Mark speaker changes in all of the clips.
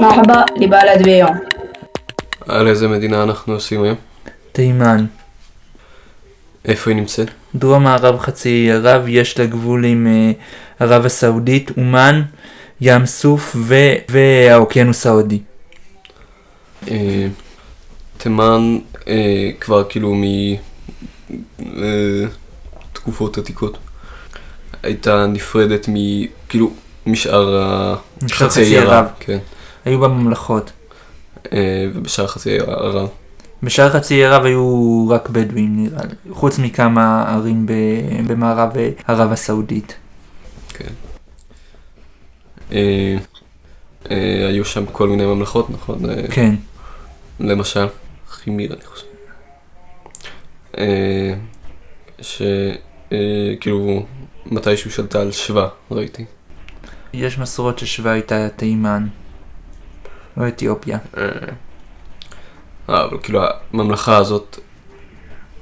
Speaker 1: מרחבה לבלד ביום.
Speaker 2: על איזה מדינה אנחנו עושים היום?
Speaker 3: תימן.
Speaker 2: איפה היא נמצאת?
Speaker 3: דרום מערב חצי ערב, יש לה גבול עם אה, ערב הסעודית, אומן, ים סוף ו- והאוקיינוס ההודי.
Speaker 2: Uh, תימן uh, כבר כאילו מתקופות עתיקות. הייתה נפרדת מ... כאילו, משאר החצי
Speaker 3: ערב.
Speaker 2: כן.
Speaker 3: היו בה ממלכות.
Speaker 2: אה, ובשאר חצי ערב.
Speaker 3: בשאר חצי ערב היו רק בדואים נראה לי, חוץ מכמה ערים במערב אה, ערב הסעודית.
Speaker 2: אה, אה, היו שם כל מיני ממלכות, נכון?
Speaker 3: כן.
Speaker 2: למשל, חימיר אני חושב. אה, שכאילו מתישהו שלטה על שווה, ראיתי.
Speaker 3: יש מסורות ששווה איתה תימן. לא אתיופיה.
Speaker 2: אה, אה, אבל כאילו הממלכה הזאת,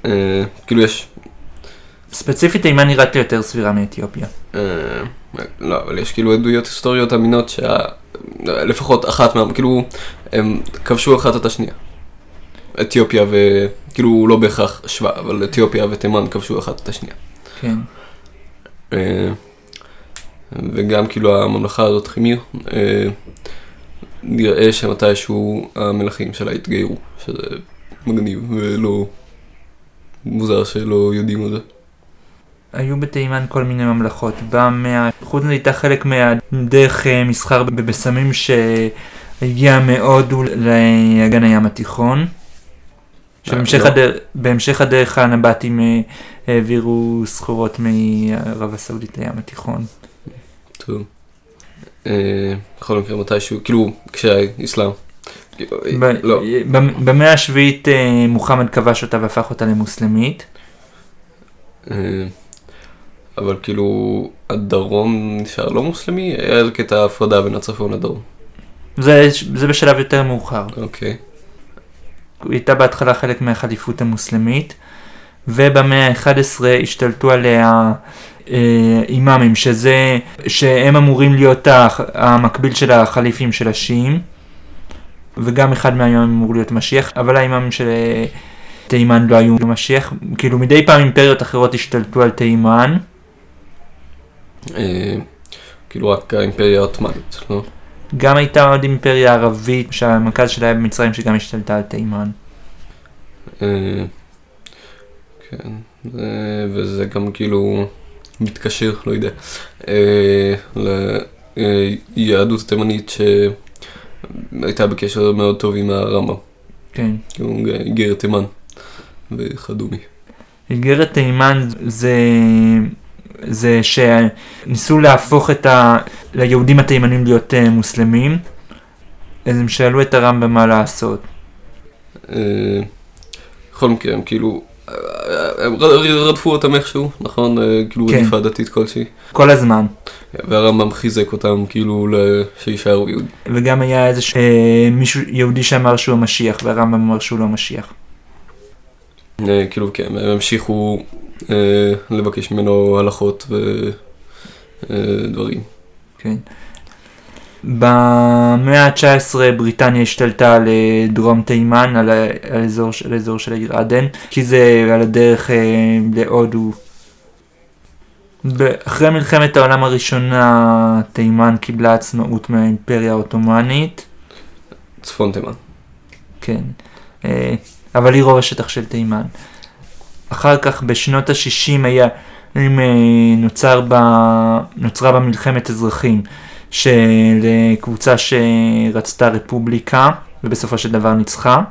Speaker 2: אה, כאילו יש,
Speaker 3: ספציפית תימן נראית לי יותר סבירה מאתיופיה.
Speaker 2: אה, לא, אבל יש כאילו עדויות היסטוריות אמינות שה... לפחות אחת מה... כאילו, הם כבשו אחת את השנייה. אתיופיה ו... כאילו, לא בהכרח שווה, אבל אתיופיה ותימן כבשו אחת את השנייה.
Speaker 3: כן.
Speaker 2: אה, וגם כאילו הממלכה הזאת, חימיר, אה, נראה שמתישהו המלכים שלה התגיירו, שזה מגניב ולא מוזר שלא יודעים על זה.
Speaker 3: היו בתימן כל מיני ממלכות. במאה, חוץ מזה הייתה חלק מהדרך אה, מסחר בבשמים שהגיע מהודו לאגן הים התיכון. שבהמשך
Speaker 2: לא.
Speaker 3: הדרך, הדרך הנבטים אה, העבירו סחורות מערב הסעודית לים התיכון.
Speaker 2: טוב. אה, בכל מקרה מתישהו, כאילו כשהאסלאם. לא,
Speaker 3: במאה השביעית אה, מוחמד כבש אותה והפך אותה למוסלמית.
Speaker 2: אה, אבל כאילו הדרום נשאר לא מוסלמי, היה קטע הפרדה בין הצפון לדרום.
Speaker 3: זה, זה בשלב יותר מאוחר.
Speaker 2: אוקיי.
Speaker 3: היא הייתה בהתחלה חלק מהחליפות המוסלמית, ובמאה ה-11 השתלטו עליה אימאמים, שזה, שהם אמורים להיות המקביל של החליפים של השיעים, וגם אחד מהאימאמים אמור להיות משיח, אבל האימאמים של אה, תימן לא היו משיח, כאילו מדי פעם אימפריות אחרות השתלטו על תימן,
Speaker 2: אה, כאילו רק האימפריה העות'מאנית, לא?
Speaker 3: גם הייתה עוד אימפריה ערבית שהמרכז שלה היה במצרים שגם השתלטה על תימן.
Speaker 2: אה, כן, זה- וזה גם כאילו מתקשר, לא יודע, אה, ליהדות התימנית שהייתה בקשר מאוד טוב עם הרמב"ם,
Speaker 3: כן.
Speaker 2: כאילו איגרת תימן וכדומה.
Speaker 3: איגרת תימן זה, זה שניסו להפוך את ה... ליהודים התימנים להיות אה, מוסלמים, אז הם שאלו את הרמב"ם מה לעשות.
Speaker 2: אה, בכל מקרה, הם כאילו, הם רדפו אותם איכשהו, נכון? אה, כאילו
Speaker 3: כן.
Speaker 2: רדיפה דתית כלשהי.
Speaker 3: כל הזמן.
Speaker 2: והרמב"ם חיזק אותם כאילו שיישארו יהודים.
Speaker 3: וגם היה איזה ש... מישהו יהודי שאמר שהוא המשיח, והרמב"ם אמר שהוא לא משיח.
Speaker 2: אה, כאילו כן, הם המשיכו אה, לבקש ממנו הלכות ודברים.
Speaker 3: כן. במאה ה-19 בריטניה השתלטה על אה, דרום תימן, על, ה- על, אזור, על אזור של העיר עדן, כי זה על הדרך אה, להודו. אחרי מלחמת העולם הראשונה תימן קיבלה עצמאות מהאימפריה העות'מאנית,
Speaker 2: צפון תימן.
Speaker 3: כן, אה, אבל היא רוב השטח של תימן. אחר כך בשנות ה-60 היה, אם, אה, נוצר ב, נוצרה בה מלחמת אזרחים של אה, קבוצה שרצתה רפובליקה ובסופו של דבר ניצחה.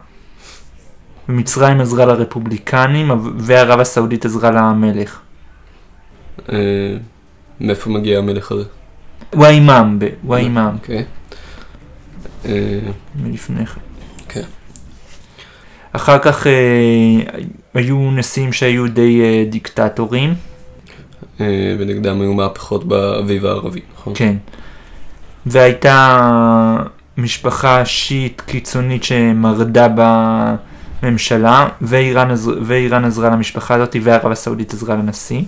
Speaker 3: ומצרים עזרה לרפובליקנים וערב הסעודית עזרה למלך.
Speaker 2: אה, מאיפה מגיע המלך הזה?
Speaker 3: הוא האימאם, הוא האימאם
Speaker 2: אוקיי. אה,
Speaker 3: מלפני כן.
Speaker 2: כן.
Speaker 3: אחר כך היו נשיאים שהיו די דיקטטורים.
Speaker 2: ונגדם היו מהפכות באביב הערבי, נכון?
Speaker 3: כן. והייתה משפחה שיעית קיצונית שמרדה בממשלה, ואיראן, עזר, ואיראן עזרה למשפחה הזאת, וערב הסעודית עזרה לנשיא.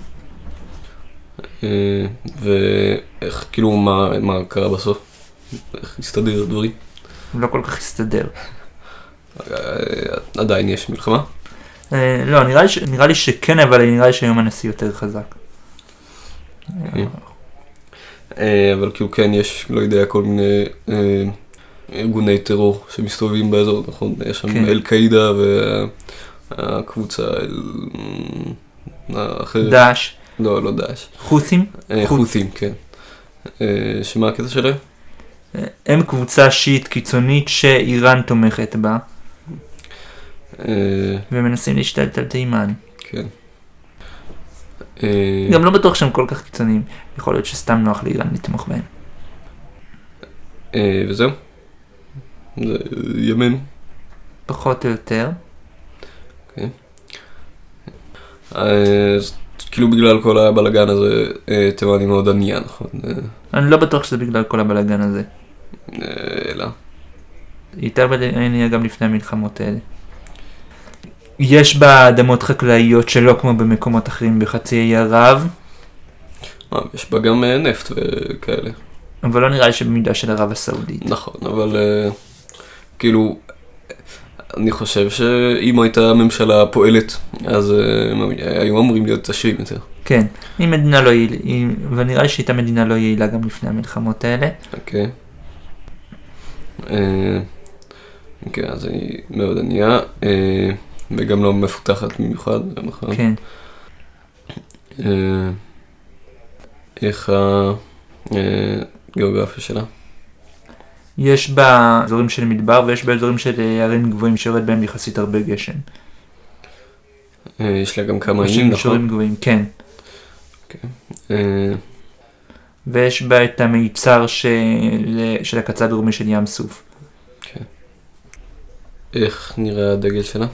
Speaker 2: אה, ואיך, כאילו, מה מה קרה בסוף? איך הסתדר הדברים?
Speaker 3: לא כל כך הסתדר.
Speaker 2: אה, עדיין יש מלחמה?
Speaker 3: אה, לא, נראה לי, ש... נראה לי שכן, אבל נראה לי שהיום הנשיא יותר חזק.
Speaker 2: אוקיי. אה, אבל כאילו כן, יש, לא יודע, כל מיני אה, ארגוני טרור שמסתובבים באזור, נכון? יש שם
Speaker 3: כן.
Speaker 2: אל-קאעידה והקבוצה. האחרת.
Speaker 3: דאעש,
Speaker 2: לא, לא דאעש.
Speaker 3: חות'ים,
Speaker 2: אה,
Speaker 3: חות'.
Speaker 2: חות'ים, כן. שמה הקטע שלהם?
Speaker 3: הם קבוצה שיעית קיצונית שאיראן תומכת בה, ומנסים להשתלט על תימן.
Speaker 2: כן. אה,
Speaker 3: גם לא בטוח שהם כל כך קיצוניים, יכול להיות שסתם נוח לאיראן לתמוך בהם.
Speaker 2: אה, וזהו. זה ימן.
Speaker 3: פחות או יותר.
Speaker 2: אה, אז כאילו בגלל כל הבלאגן הזה, אה, תימן היא מאוד ענייה, נכון? אה,
Speaker 3: אני לא בטוח שזה בגלל כל הבלאגן הזה.
Speaker 2: אה, אלא.
Speaker 3: היא הייתה בעניין גם לפני המלחמות האלה. יש בה אדמות חקלאיות שלא כמו במקומות אחרים בחצי האי ערב,
Speaker 2: אה, יש בה גם אה, נפט וכאלה.
Speaker 3: אבל לא נראה לי שבמידה של ערב הסעודית.
Speaker 2: נכון, אבל אה, כאילו, אני חושב שאם הייתה ממשלה פועלת, אז היו אמורים להיות עשירים יותר.
Speaker 3: כן, היא מדינה לא יעילה, ונראה לי שהייתה מדינה לא יעילה גם לפני המלחמות האלה.
Speaker 2: אוקיי. אוקיי, אז היא מאוד ענייה, וגם לא מפותחת במיוחד, נכון?
Speaker 3: כן.
Speaker 2: אה, איך הגיאוגרפיה שלה?
Speaker 3: יש בה אזורים של מדבר ויש בה אזורים של אה, ערים גבוהים שיורד בהם יחסית הרבה גשם.
Speaker 2: אה, יש לה גם כמה
Speaker 3: יש
Speaker 2: איים,
Speaker 3: מישורים
Speaker 2: נכון?
Speaker 3: גבוהים, כן.
Speaker 2: אה,
Speaker 3: ויש בה את המיצר של, של הקצה הדרומי של ים סוף.
Speaker 2: איך נראה הדגל שלה?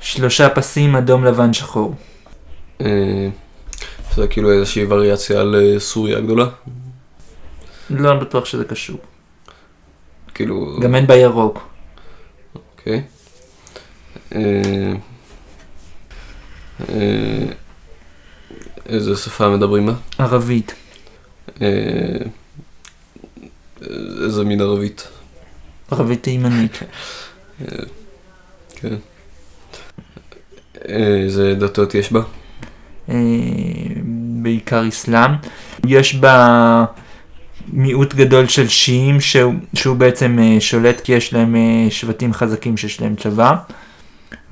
Speaker 3: שלושה פסים אדום לבן שחור.
Speaker 2: אה, זה כאילו איזושהי וריאציה על אה, סוריה הגדולה?
Speaker 3: לא בטוח שזה קשור.
Speaker 2: כאילו...
Speaker 3: גם אין בה ירוק.
Speaker 2: אוקיי. אה, איזה שפה מדברים בה?
Speaker 3: ערבית.
Speaker 2: איזה מין ערבית?
Speaker 3: ערבית תימנית.
Speaker 2: כן. איזה דתות יש בה?
Speaker 3: אה, בעיקר אסלאם. יש בה מיעוט גדול של שיעים שהוא, שהוא בעצם אה, שולט כי יש להם אה, שבטים חזקים שיש להם צבא.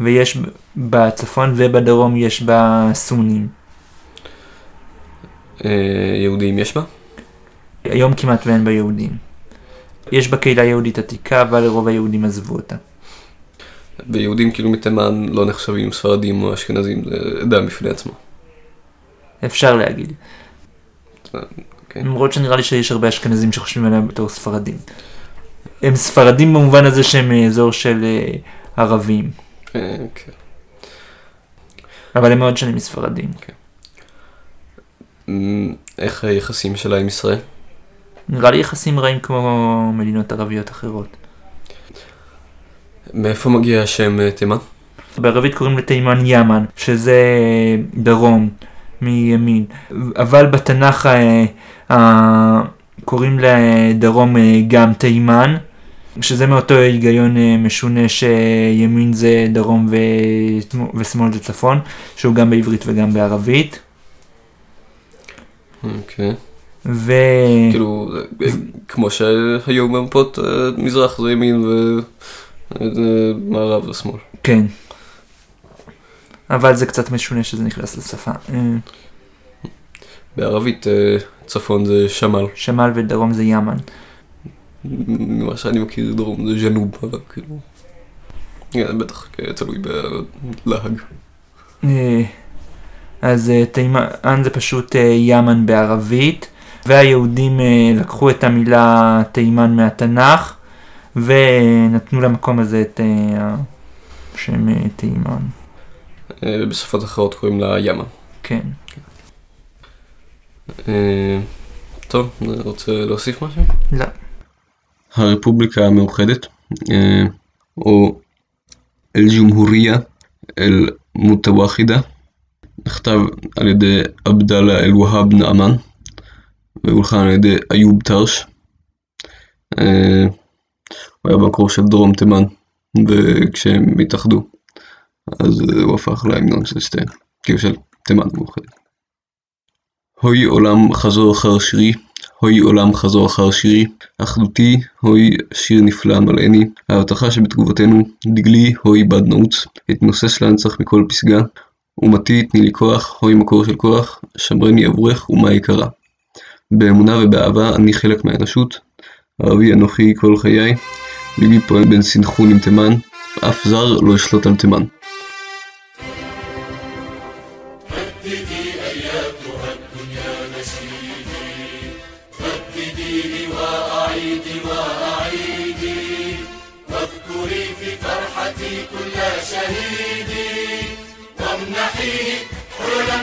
Speaker 3: ויש בצפון ובדרום יש בה סונים.
Speaker 2: יהודים יש בה?
Speaker 3: היום כמעט ואין בה יהודים. יש בה קהילה יהודית עתיקה אבל רוב היהודים עזבו אותה.
Speaker 2: ויהודים כאילו מתימן לא נחשבים ספרדים או אשכנזים, זה עדה בפני עצמו.
Speaker 3: אפשר להגיד.
Speaker 2: אוקיי.
Speaker 3: למרות שנראה לי שיש הרבה אשכנזים שחושבים עליהם בתור ספרדים. הם ספרדים במובן הזה שהם מאזור של אה, ערבים,
Speaker 2: אה, כן.
Speaker 3: אבל הם מאוד שונים מספרדים.
Speaker 2: אמ, איך היחסים שלה עם ישראל?
Speaker 3: נראה לי יחסים רעים כמו מדינות ערביות אחרות.
Speaker 2: מאיפה מגיע השם אה, תימן?
Speaker 3: בערבית קוראים לתימן ימן, שזה דרום מימין, אבל בתנ"ך אה, אה, קוראים לדרום אה, גם תימן, שזה מאותו היגיון אה, משונה שימין זה דרום ושמאל- ושמאל זה צפון, שהוא גם בעברית וגם בערבית.
Speaker 2: אוקיי.
Speaker 3: ו...
Speaker 2: כאילו, אה, כמו שהיו במפות, אה, מזרח זה ימין ומערב זה שמאל.
Speaker 3: כן. אבל זה קצת משונה שזה נכנס לשפה. אה,
Speaker 2: בערבית אה, צפון זה שמל.
Speaker 3: שמל ודרום זה ימן.
Speaker 2: ממה שאני מכיר דרום זה ז'נוב, אבל כאילו... כן, בטח אה, תלוי בלהג.
Speaker 3: אה, אז אה, תימן זה פשוט אה, ימן בערבית, והיהודים אה, לקחו את המילה תימן מהתנ"ך, ונתנו למקום הזה את אה, השם אה, תימן.
Speaker 2: אה, בשפות אחרות קוראים לה ימה.
Speaker 3: כן.
Speaker 2: טוב, רוצה להוסיף משהו?
Speaker 3: לא.
Speaker 2: הרפובליקה המאוחדת, או אל-ג'ומהוריה אל-מותוואחידה, נכתב על ידי עבדאללה אל-והאב נעמן, והולחן על ידי איוב טרש. הוא היה במקור של דרום תימן, וכשהם התאחדו, אז הוא הפך להמנון של שתיהן, כאילו של תימן המאוחדת. הוי עולם חזור אחר שירי, הוי עולם חזור אחר שירי, אחדותי, הוי שיר נפלא מלאני, ההבטחה שבתגובתנו, דגלי, הוי בד נעוץ, אתנוסס לאנצח מכל פסגה, אומתי תני לי כוח, הוי מקור של כוח, שמרני עבורך ומה יקרה. באמונה ובאהבה אני חלק מהאנושות, אהבי אנוכי כל חיי, ליבי פועם בין סנכרון עם תימן, אף זר לא ישלוט על תימן.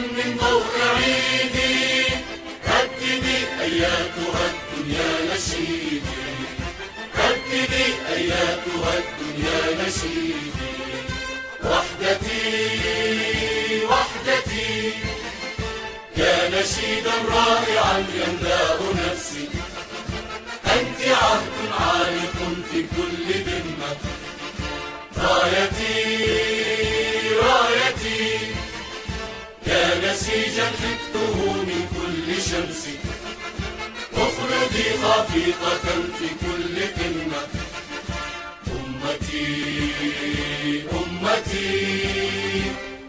Speaker 1: من ضوء عيدي رددي أياتها الدنيا نشيدي رددي أياتها الدنيا نشيدي وحدتي وحدتي. يا نشيدا رائعا يملأ نفسي. أنت عهد عالق في كل ذمة. رايتي نسيجا حكته من كل شمس اخلدي خفيقة في كل قمة. أمتي أمتي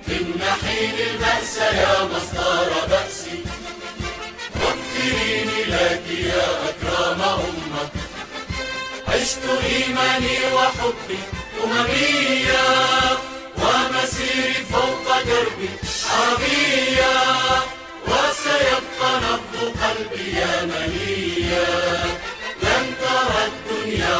Speaker 1: امنحيني البأس يا مصدر بأسي واغفريني لك يا أكرم أمة. عشت إيماني وحبي أممية. ومسيري فوق دربي عربية. وسيبقى نبض قلبي يا منيا لن ترى الدنيا